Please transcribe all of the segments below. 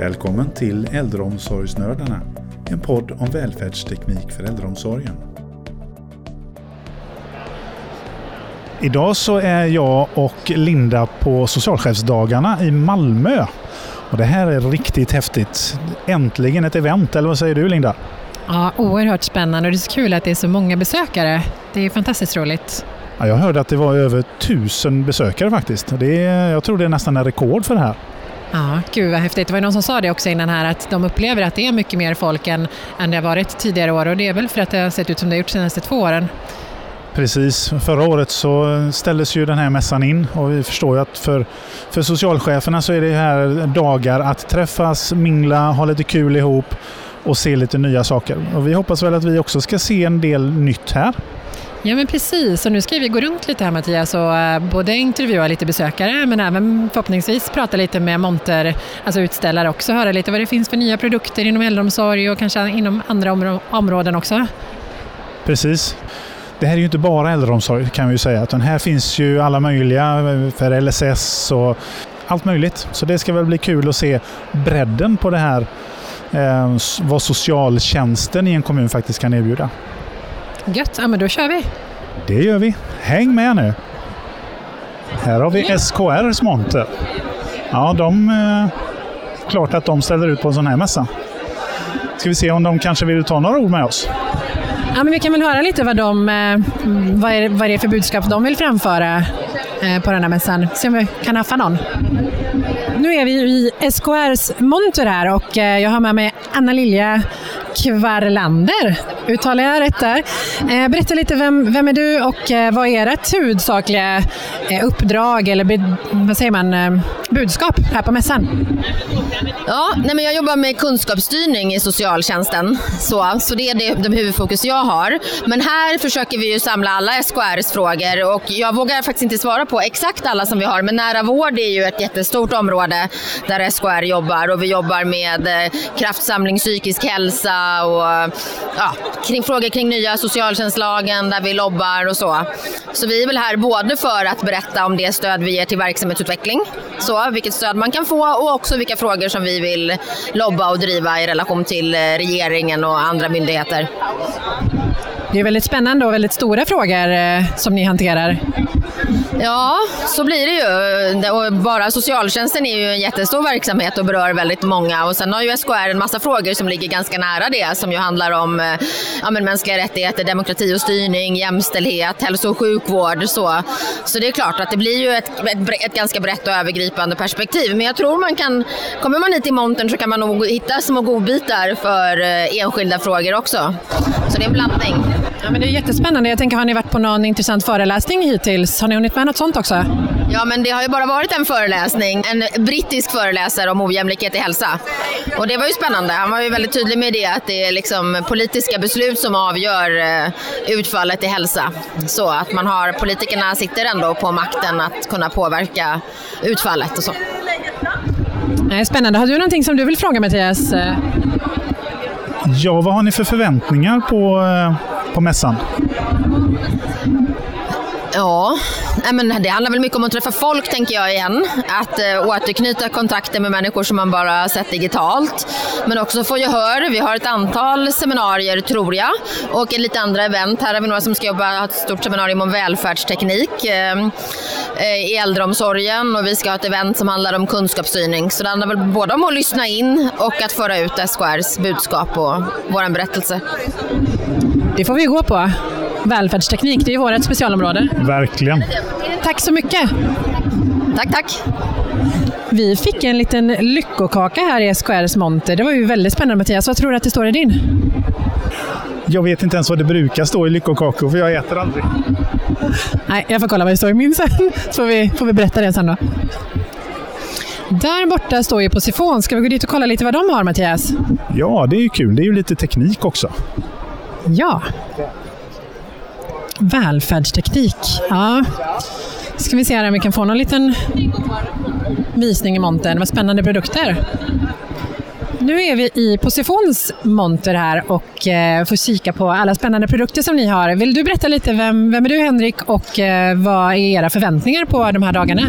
Välkommen till Äldreomsorgsnördarna, en podd om välfärdsteknik för äldreomsorgen. Idag så är jag och Linda på socialchefsdagarna i Malmö. Och det här är riktigt häftigt. Äntligen ett event, eller vad säger du Linda? Ja, oerhört spännande och det är så kul att det är så många besökare. Det är fantastiskt roligt. Ja, jag hörde att det var över tusen besökare faktiskt. Det är, jag tror det är nästan en rekord för det här. Ja, gud vad häftigt. Det var någon som sa det också innan här att de upplever att det är mycket mer folk än, än det har varit tidigare år och det är väl för att det har sett ut som det har gjort de senaste två åren. Precis. Förra året så ställdes ju den här mässan in och vi förstår ju att för, för socialcheferna så är det här dagar att träffas, mingla, ha lite kul ihop och se lite nya saker. Och vi hoppas väl att vi också ska se en del nytt här. Ja men precis, och nu ska vi gå runt lite här Mattias och eh, både intervjua lite besökare men även förhoppningsvis prata lite med monter, alltså utställare också, höra lite vad det finns för nya produkter inom äldreomsorg och kanske inom andra områden också. Precis. Det här är ju inte bara äldreomsorg kan vi ju säga, utan här finns ju alla möjliga eh, för LSS och allt möjligt. Så det ska väl bli kul att se bredden på det här, eh, vad socialtjänsten i en kommun faktiskt kan erbjuda. Gött, ja men då kör vi. Det gör vi. Häng med nu. Här har vi SKRs monter. Ja, de... Eh, klart att de ställer ut på en sån här mässa. Ska vi se om de kanske vill ta några ord med oss? Ja, men vi kan väl höra lite vad, de, eh, vad, är, vad är det för budskap de vill framföra eh, på den här mässan. Se om vi kan haffa någon. Nu är vi i SKRs monter här och eh, jag har med mig Anna Lilja Kvarlander. Uttalar jag rätt där? Eh, berätta lite, vem, vem är du och eh, vad är ert huvudsakliga eh, uppdrag eller vad säger man, eh, budskap här på mässan? Ja, nej men jag jobbar med kunskapsstyrning i socialtjänsten, så, så det är det, det huvudfokus jag har. Men här försöker vi ju samla alla SKRs frågor och jag vågar faktiskt inte svara på exakt alla som vi har, men nära vård är ju ett jättestort område där SKR jobbar och vi jobbar med eh, kraftsamling psykisk hälsa, och ja, kring frågor kring nya socialtjänstlagen där vi lobbar och så. Så vi är väl här både för att berätta om det stöd vi ger till verksamhetsutveckling, så vilket stöd man kan få och också vilka frågor som vi vill lobba och driva i relation till eh, regeringen och andra myndigheter. Det är väldigt spännande och väldigt stora frågor eh, som ni hanterar. Ja, så blir det ju. Och bara socialtjänsten är ju en jättestor verksamhet och berör väldigt många. Och sen har ju SKR en massa frågor som ligger ganska nära det som ju handlar om eh, ja, men mänskliga rättigheter, demokrati och styrning, jämställdhet, hälso och sjukvård. Så, så det är klart att det blir ju ett, ett, ett ganska brett och övergripande perspektiv. Men jag tror man kan, kommer man hit i montern så kan man nog hitta små godbitar för eh, enskilda frågor också. Så det är en blandning. Ja, men det är jättespännande. Jag tänker, har ni varit på någon intressant föreläsning hittills? Har ni hunnit med något sånt också? Ja, men det har ju bara varit en föreläsning. En brittisk föreläsare om ojämlikhet i hälsa. Och det var ju spännande. Han var ju väldigt tydlig med det, att det är liksom politiska beslut som avgör eh, utfallet i hälsa. Så att man har, politikerna sitter ändå på makten att kunna påverka utfallet och så. Spännande. Har du någonting som du vill fråga Mattias? Ja, vad har ni för förväntningar på, eh, på mässan? Ja, men det handlar väl mycket om att träffa folk tänker jag igen. Att eh, återknyta kontakter med människor som man bara sett digitalt. Men också få gehör. Vi har ett antal seminarier tror jag och lite andra event. Här har vi några som ska jobba, ha ett stort seminarium om välfärdsteknik eh, eh, i äldreomsorgen och vi ska ha ett event som handlar om kunskapsstyrning. Så det handlar väl både om att lyssna in och att föra ut SKRs budskap och vår berättelse. Det får vi gå på. Välfärdsteknik, det är ju vårt specialområde. Verkligen. Tack så mycket. Tack, tack. Vi fick en liten lyckokaka här i SKRs monter. Det var ju väldigt spännande Mattias. Vad tror du att det står i din? Jag vet inte ens vad det brukar stå i lyckokakor, för jag äter aldrig. Nej, jag får kolla vad det står i min sen, så får vi, får vi berätta det sen då. Där borta står ju Posifon. Ska vi gå dit och kolla lite vad de har, Mattias? Ja, det är ju kul. Det är ju lite teknik också. Ja. Välfärdsteknik. Ja. Ska vi se här om vi kan få någon liten visning i montern. Vad spännande produkter. Nu är vi i Posifons monter här och eh, får kika på alla spännande produkter som ni har. Vill du berätta lite, vem, vem är du Henrik och eh, vad är era förväntningar på de här dagarna?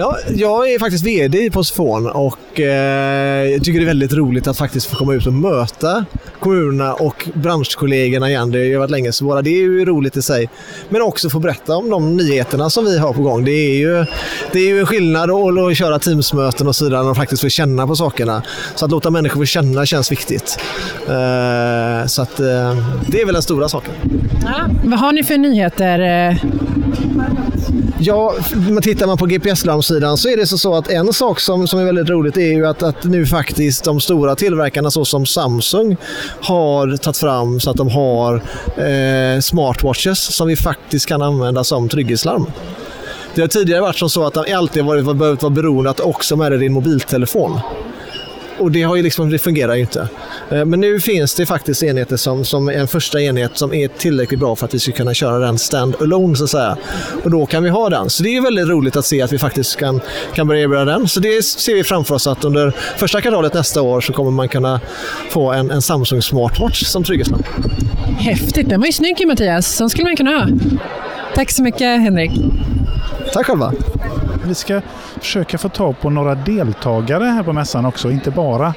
Ja, jag är faktiskt VD i Posifon och eh, jag tycker det är väldigt roligt att faktiskt få komma ut och möta kommunerna och branschkollegorna igen. Det har varit länge så bara det är ju roligt i sig. Men också få berätta om de nyheterna som vi har på gång. Det är ju, det är ju en skillnad att, att köra Teamsmöten och så vidare när faktiskt får känna på sakerna. Så att låta människor få känna känns viktigt. Eh, så att eh, det är väl den stora saken. Ja. Vad har ni för nyheter? Eh? Ja, tittar man på GPS-larmsidan så är det så att en sak som, som är väldigt roligt är ju att, att nu faktiskt de stora tillverkarna såsom Samsung har tagit fram så att de har eh, smartwatches som vi faktiskt kan använda som trygghetslarm. Det har tidigare varit som så att de alltid varit, behövt vara beroende att också med dig din mobiltelefon och det, har ju liksom, det fungerar ju inte. Eh, men nu finns det faktiskt enheter som, som en första enhet som är tillräckligt bra för att vi ska kunna köra den stand-alone så att säga. Och då kan vi ha den. Så det är väldigt roligt att se att vi faktiskt kan, kan börja erbjuda den. Så det ser vi framför oss att under första kvartalet nästa år så kommer man kunna få en, en Samsung Smartwatch som trygghetslarm. Häftigt, den var ju snygg Mattias. Sån skulle man kunna ha. Tack så mycket Henrik. Tack själva. Vi ska försöka få tag på några deltagare här på mässan också, inte bara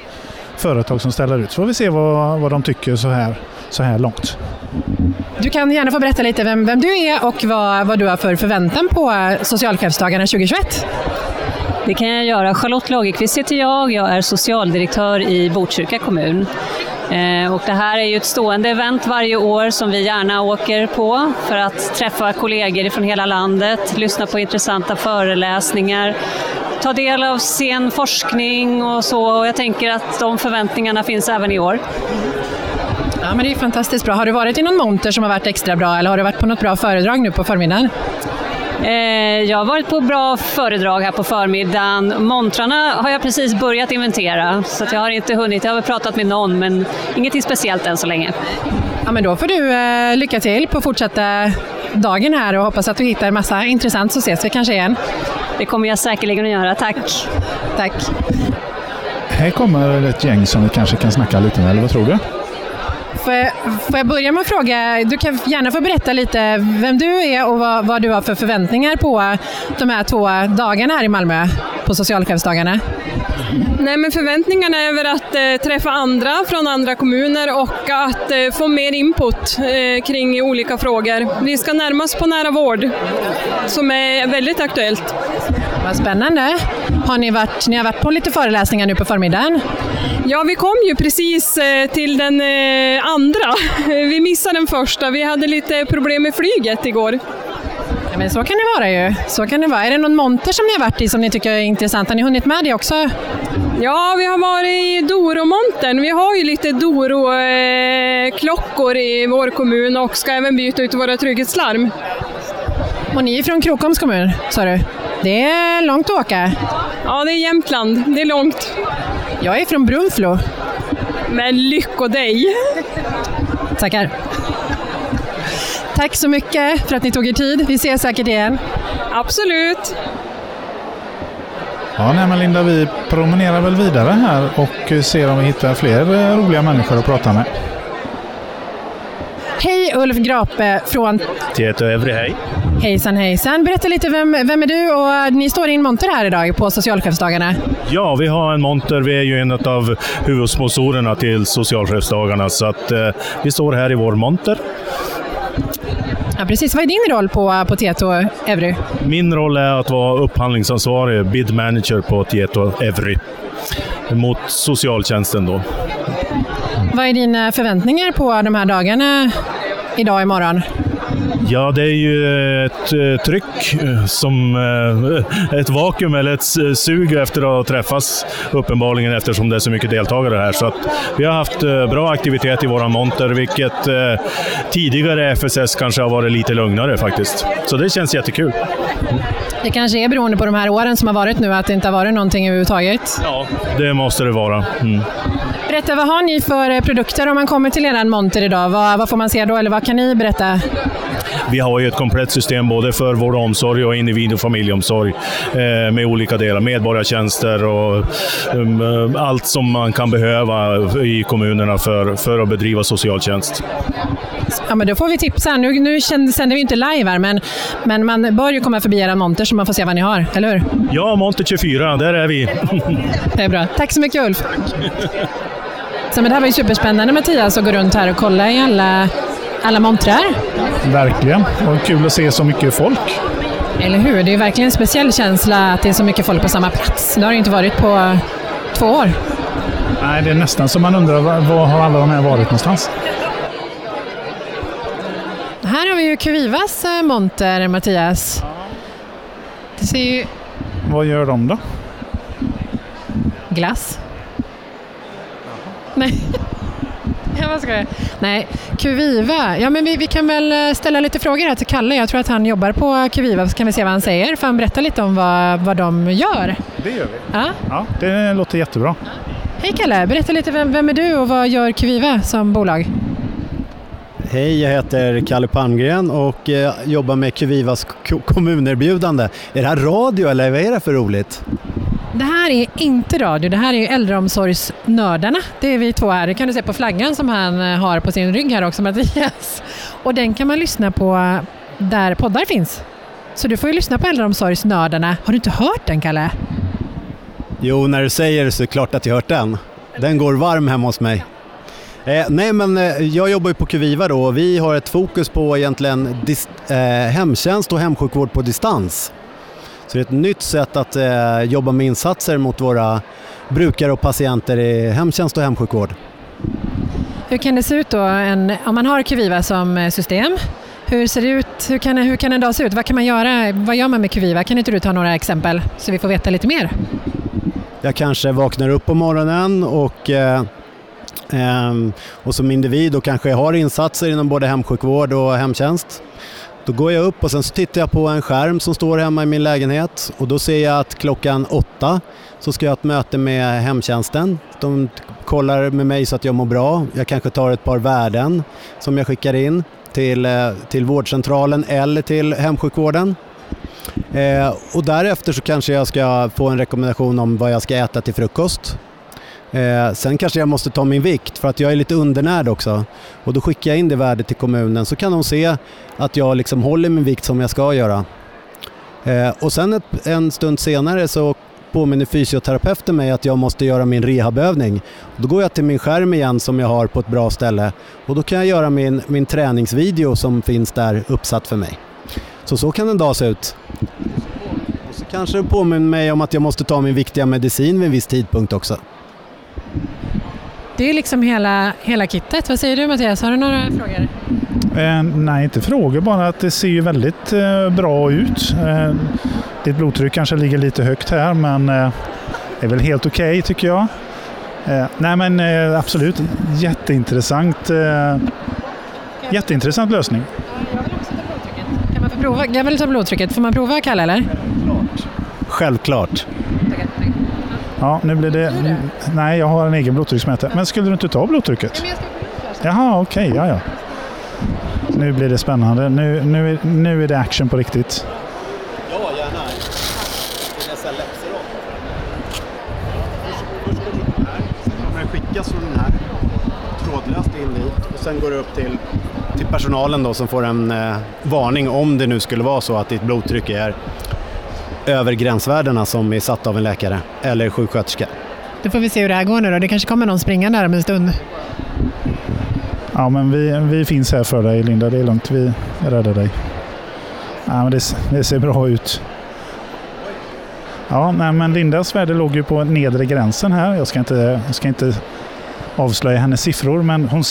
företag som ställer ut. Så får vi se vad, vad de tycker så här, så här långt. Du kan gärna få berätta lite vem, vem du är och vad, vad du har för förväntan på socialchefsdagarna 2021. Det kan jag göra. Charlotte Lagerqvist heter jag. Jag är socialdirektör i Botkyrka kommun. Eh, och det här är ju ett stående event varje år som vi gärna åker på för att träffa kollegor från hela landet, lyssna på intressanta föreläsningar, ta del av sen forskning och så. Och jag tänker att de förväntningarna finns även i år. Ja, men det är fantastiskt bra. Har du varit i någon monter som har varit extra bra eller har du varit på något bra föredrag nu på förmiddagen? Eh, jag har varit på bra föredrag här på förmiddagen. Montrarna har jag precis börjat inventera så jag har inte hunnit. Jag har väl pratat med någon men ingenting speciellt än så länge. Ja, men då får du eh, lycka till på fortsatta dagen här och hoppas att du hittar massa intressant så ses vi kanske igen. Det kommer jag säkerligen att göra, tack. Tack. Här kommer ett gäng som vi kanske kan snacka lite med, eller vad tror du? Får jag, får jag börja med att fråga, du kan gärna få berätta lite vem du är och vad, vad, du har för förväntningar på de här två dagarna här i Malmö, på socialchefsdagarna? Nej, men förväntningarna är väl att eh, träffa andra från andra kommuner och att eh, få mer input eh, kring olika frågor. Vi ska närma oss på nära vård, som är väldigt aktuellt. Vad spännande. Har ni, varit, ni har varit på lite föreläsningar nu på förmiddagen? Ja, vi kom ju precis eh, till den eh, andra. Vi missade den första. Vi hade lite problem med flyget igår. Ja, men så kan det vara ju. Så kan det vara. Är det någon monter som ni har varit i som ni tycker är intressant? Har ni hunnit med det också? Ja, vi har varit i Doro-montern. Vi har ju lite Doro-klockor i vår kommun och ska även byta ut våra trygghetslarm. Och ni är från Krokoms kommun, sa du? Det är långt att åka. Ja, det är Jämtland. Det är långt. Jag är från Brunflo. Men lycko dig! Tackar. Tack så mycket för att ni tog er tid. Vi ses säkert igen. Absolut. Ja, nej, men Linda, vi promenerar väl vidare här och ser om vi hittar fler roliga människor att prata med. Hej Ulf Grape från Tieto Evry, hej. Hejsan hejsan. Berätta lite, vem, vem är du och ni står i en monter här idag på socialchefsdagarna. Ja, vi har en monter. Vi är ju en av huvudsponsorerna till socialchefsdagarna så att eh, vi står här i vår monter. Ja, precis. Vad är din roll på, på Tieto Evry? Min roll är att vara upphandlingsansvarig, bid manager på Tieto Evry mot socialtjänsten då. Vad är dina förväntningar på de här dagarna idag och imorgon? Ja, det är ju ett eh, tryck eh, som eh, ett vakuum eller ett sug efter att träffas uppenbarligen eftersom det är så mycket deltagare här. Så vi har haft bra aktivitet i våra monter, vilket tidigare FSS kanske har varit lite lugnare faktiskt. Så det känns jättekul. Det kanske är beroende på de här åren som har varit nu, att det inte har varit någonting överhuvudtaget? Ja, det måste det vara. Mm. Berätta, vad har ni för produkter om man kommer till er monter idag? Vad, vad får man se då, eller vad kan ni berätta? Vi har ju ett komplett system både för vård och omsorg och individ och familjeomsorg eh, med olika delar, medborgartjänster och um, allt som man kan behöva i kommunerna för, för att bedriva socialtjänst. Ja, men då får vi tipsa. Nu, nu sänder vi inte live här, men, men man bör ju komma förbi era monter så man får se vad ni har, eller hur? Ja, monter 24, där är vi. det är bra. Tack så mycket Ulf. Så, men det här var ju superspännande Mattias att gå runt här och kolla i alla, alla montrar. Verkligen, och kul att se så mycket folk. Eller hur? Det är verkligen en speciell känsla att det är så mycket folk på samma plats. Det har det inte varit på två år. Nej, det är nästan så man undrar var, har alla de här varit någonstans? Här har vi ju Kuvivas eh, monter, Mattias. Det ser ju... Vad gör de då? Glass. Nej. Ja, vad ska jag? Nej, Kuviva. Ja, men vi, vi, kan väl eh, ställa lite frågor här till Kalle. Jag tror att han jobbar på Kuviva, så kan vi se vad han säger. Får han berätta lite om vad, vad de gör? Det gör vi. Ja. ja det låter jättebra. Hej Kalle, berätta lite, vem, vem är du och vad gör Kuviva som bolag? Hej, jag heter Kalle Palmgren och eh, jobbar med Kuvivas kommunerbjudande. Är det här radio eller vad är det för roligt? Det här är inte radio, det här är äldreomsorgsnördarna. Det är vi två här. Det kan du se på flaggan som han eh, har på sin rygg här också, Mattias. Och den kan man lyssna på eh, där poddar finns. Så du får ju lyssna på äldreomsorgsnördarna. Har du inte hört den, Kalle? Jo, när du säger det så är det klart att jag hört den. Den går varm hemma hos mig. Eh, nej men eh, jag jobbar ju på Kuviva då och vi har ett fokus på egentligen eh, hemtjänst och hemsjukvård på distans. Så det är ett nytt sätt att eh, jobba med insatser mot våra brukare och patienter i hemtjänst och hemsjukvård. Hur kan det se ut då en, om man har Kuviva som eh, system? Hur ser det ut? Hur kan, hur kan en dag se ut? Vad kan man göra? Vad gör man med Kuviva? Kan inte du ta några exempel så vi får veta lite mer? Jag kanske vaknar upp på morgonen och eh, ehm, och som individ och kanske har insatser inom både hemsjukvård och hemtjänst. Då går jag upp och sen så tittar jag på en skärm som står hemma i min lägenhet och då ser jag att klockan åtta så ska jag ha ett möte med hemtjänsten. De kollar med mig så att jag mår bra. Jag kanske tar ett par värden som jag skickar in till, eh, till vårdcentralen eller till hemsjukvården. Eh, och därefter så kanske jag ska få en rekommendation om vad jag ska äta till frukost. Eh, sen kanske jag måste ta min vikt för att jag är lite undernärd också. Och då skickar jag in det värdet till kommunen så kan de se att jag liksom håller min vikt som jag ska göra. Eh, och sen ett, en stund senare så påminner fysioterapeuten mig att jag måste göra min rehabövning. Då går jag till min skärm igen som jag har på ett bra ställe och då kan jag göra min, min träningsvideo som finns där uppsatt för mig. Så så kan en dag se ut. Och så kanske det påminner mig om att jag måste ta min viktiga medicin vid en viss tidpunkt också. Det är liksom hela, hela kittet. Vad säger du Mattias? Har du några frågor? Eh, nej, inte frågor, bara att det ser ju väldigt eh, bra ut. Eh, ditt blodtryck kanske ligger lite högt här, men eh, det är väl helt okej okay, tycker jag. Eh, nej men eh, absolut, jätteintressant. Eh, jätteintressant lösning. Kan man få prova? Jag vill ta blodtrycket. Får man prova Kalle eller? Självklart. Ja, nu blir det... Nej, jag har en egen blodtrycksmätare. Men skulle du inte ta blodtrycket? Jaha, okej. Okay, ja, ja. Nu blir det spännande. Nu, nu, nu är det action på riktigt. Ja, gärna. Sen kommer den skickas från den här trådlöst in dit och sen går det upp till, till personalen då som får en eh, varning om det nu skulle vara så att ditt blodtryck är över gränsvärdena som är satt av en läkare eller sjuksköterska. Då får vi se hur det här går nu då. Det kanske kommer någon springande här om en stund. Ja, men vi, vi finns här för dig Linda. Det är lugnt. Vi räddar dig. Ja, men det, det ser bra ut. Ja, nej, men Lindas värde låg ju på nedre gränsen här. Jag ska inte, jag ska inte avslöja hennes siffror, men hon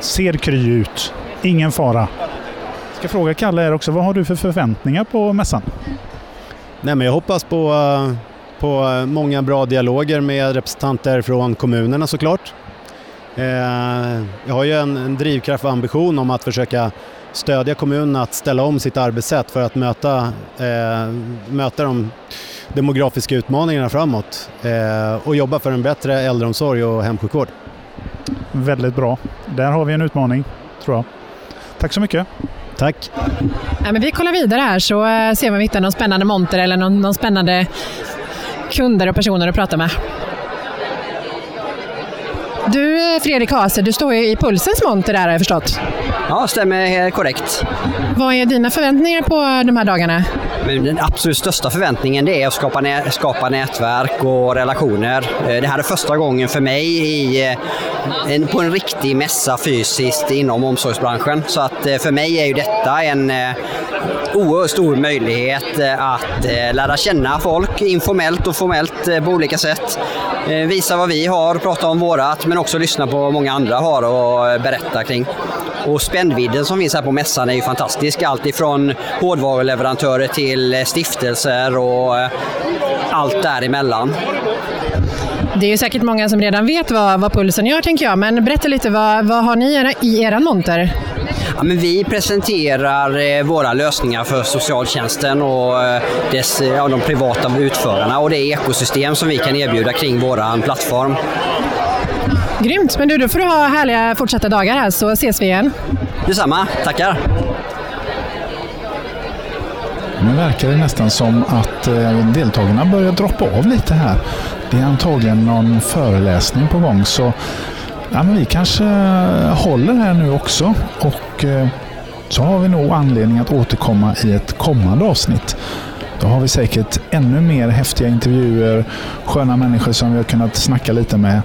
ser kry ut. Ingen fara. Jag ska fråga Kalle här också, vad har du för förväntningar på mässan? Nej, men jag hoppas på, eh, på eh, många bra dialoger med representanter från kommunerna såklart. Eh, jag har ju en, en drivkraft och ambition om att försöka stödja kommunerna att ställa om sitt arbetssätt för att möta, eh, möta de demografiska utmaningarna framåt och jobba för en bättre äldreomsorg och hemsjukvård. Väldigt bra. Där har vi en utmaning, tror jag. Tack så mycket. Tack. Ja, men vi kollar vidare här så eh, ser vi om vi hittar någon spännande monter eller någon, någon spännande kunder och personer att prata med. Du eh, Fredrik Hase, du står ju i Pulsens monter där har jag förstått. Ja, stämmer korrekt. Vad är dina förväntningar på de här dagarna? Men den absolut största förväntningen det är att skapa, nä skapa nätverk och relationer. Eh, det här är första gången för mig i, eh, en, på en riktig mässa fysiskt inom omsorgsbranschen. Så att eh, för mig är ju detta en oerhört stor möjlighet att lära känna folk informellt och formellt på olika sätt. Visa vad vi har, prata om vårat, men också lyssna på vad många andra har och berätta kring. Och spännvidden som finns här på mässan är ju fantastisk. Allt ifrån hårdvaruleverantörer till stiftelser och eh, allt däremellan. Det är ju säkert många som redan vet vad, vad Pulsen gör tänker jag, men berätta lite, vad, vad har ni i er monter? Ja, men vi presenterar eh, våra lösningar för socialtjänsten och eh, dess, ja, de privata utförarna och det ekosystem som vi kan erbjuda kring vår plattform. Grymt, men du, då får du ha härliga fortsatta dagar här så ses vi igen. Detsamma, tackar. Nu verkar det nästan som att eh, deltagarna börjar droppa av lite här. Det är antagligen någon föreläsning på gång så ja, men vi kanske håller här nu också och eh, så har vi nog anledning att återkomma i ett kommande avsnitt. Då har vi säkert ännu mer häftiga intervjuer, sköna människor som vi har kunnat snacka lite med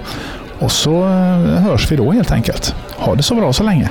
och så eh, hörs vi då helt enkelt. Ha det så bra så länge.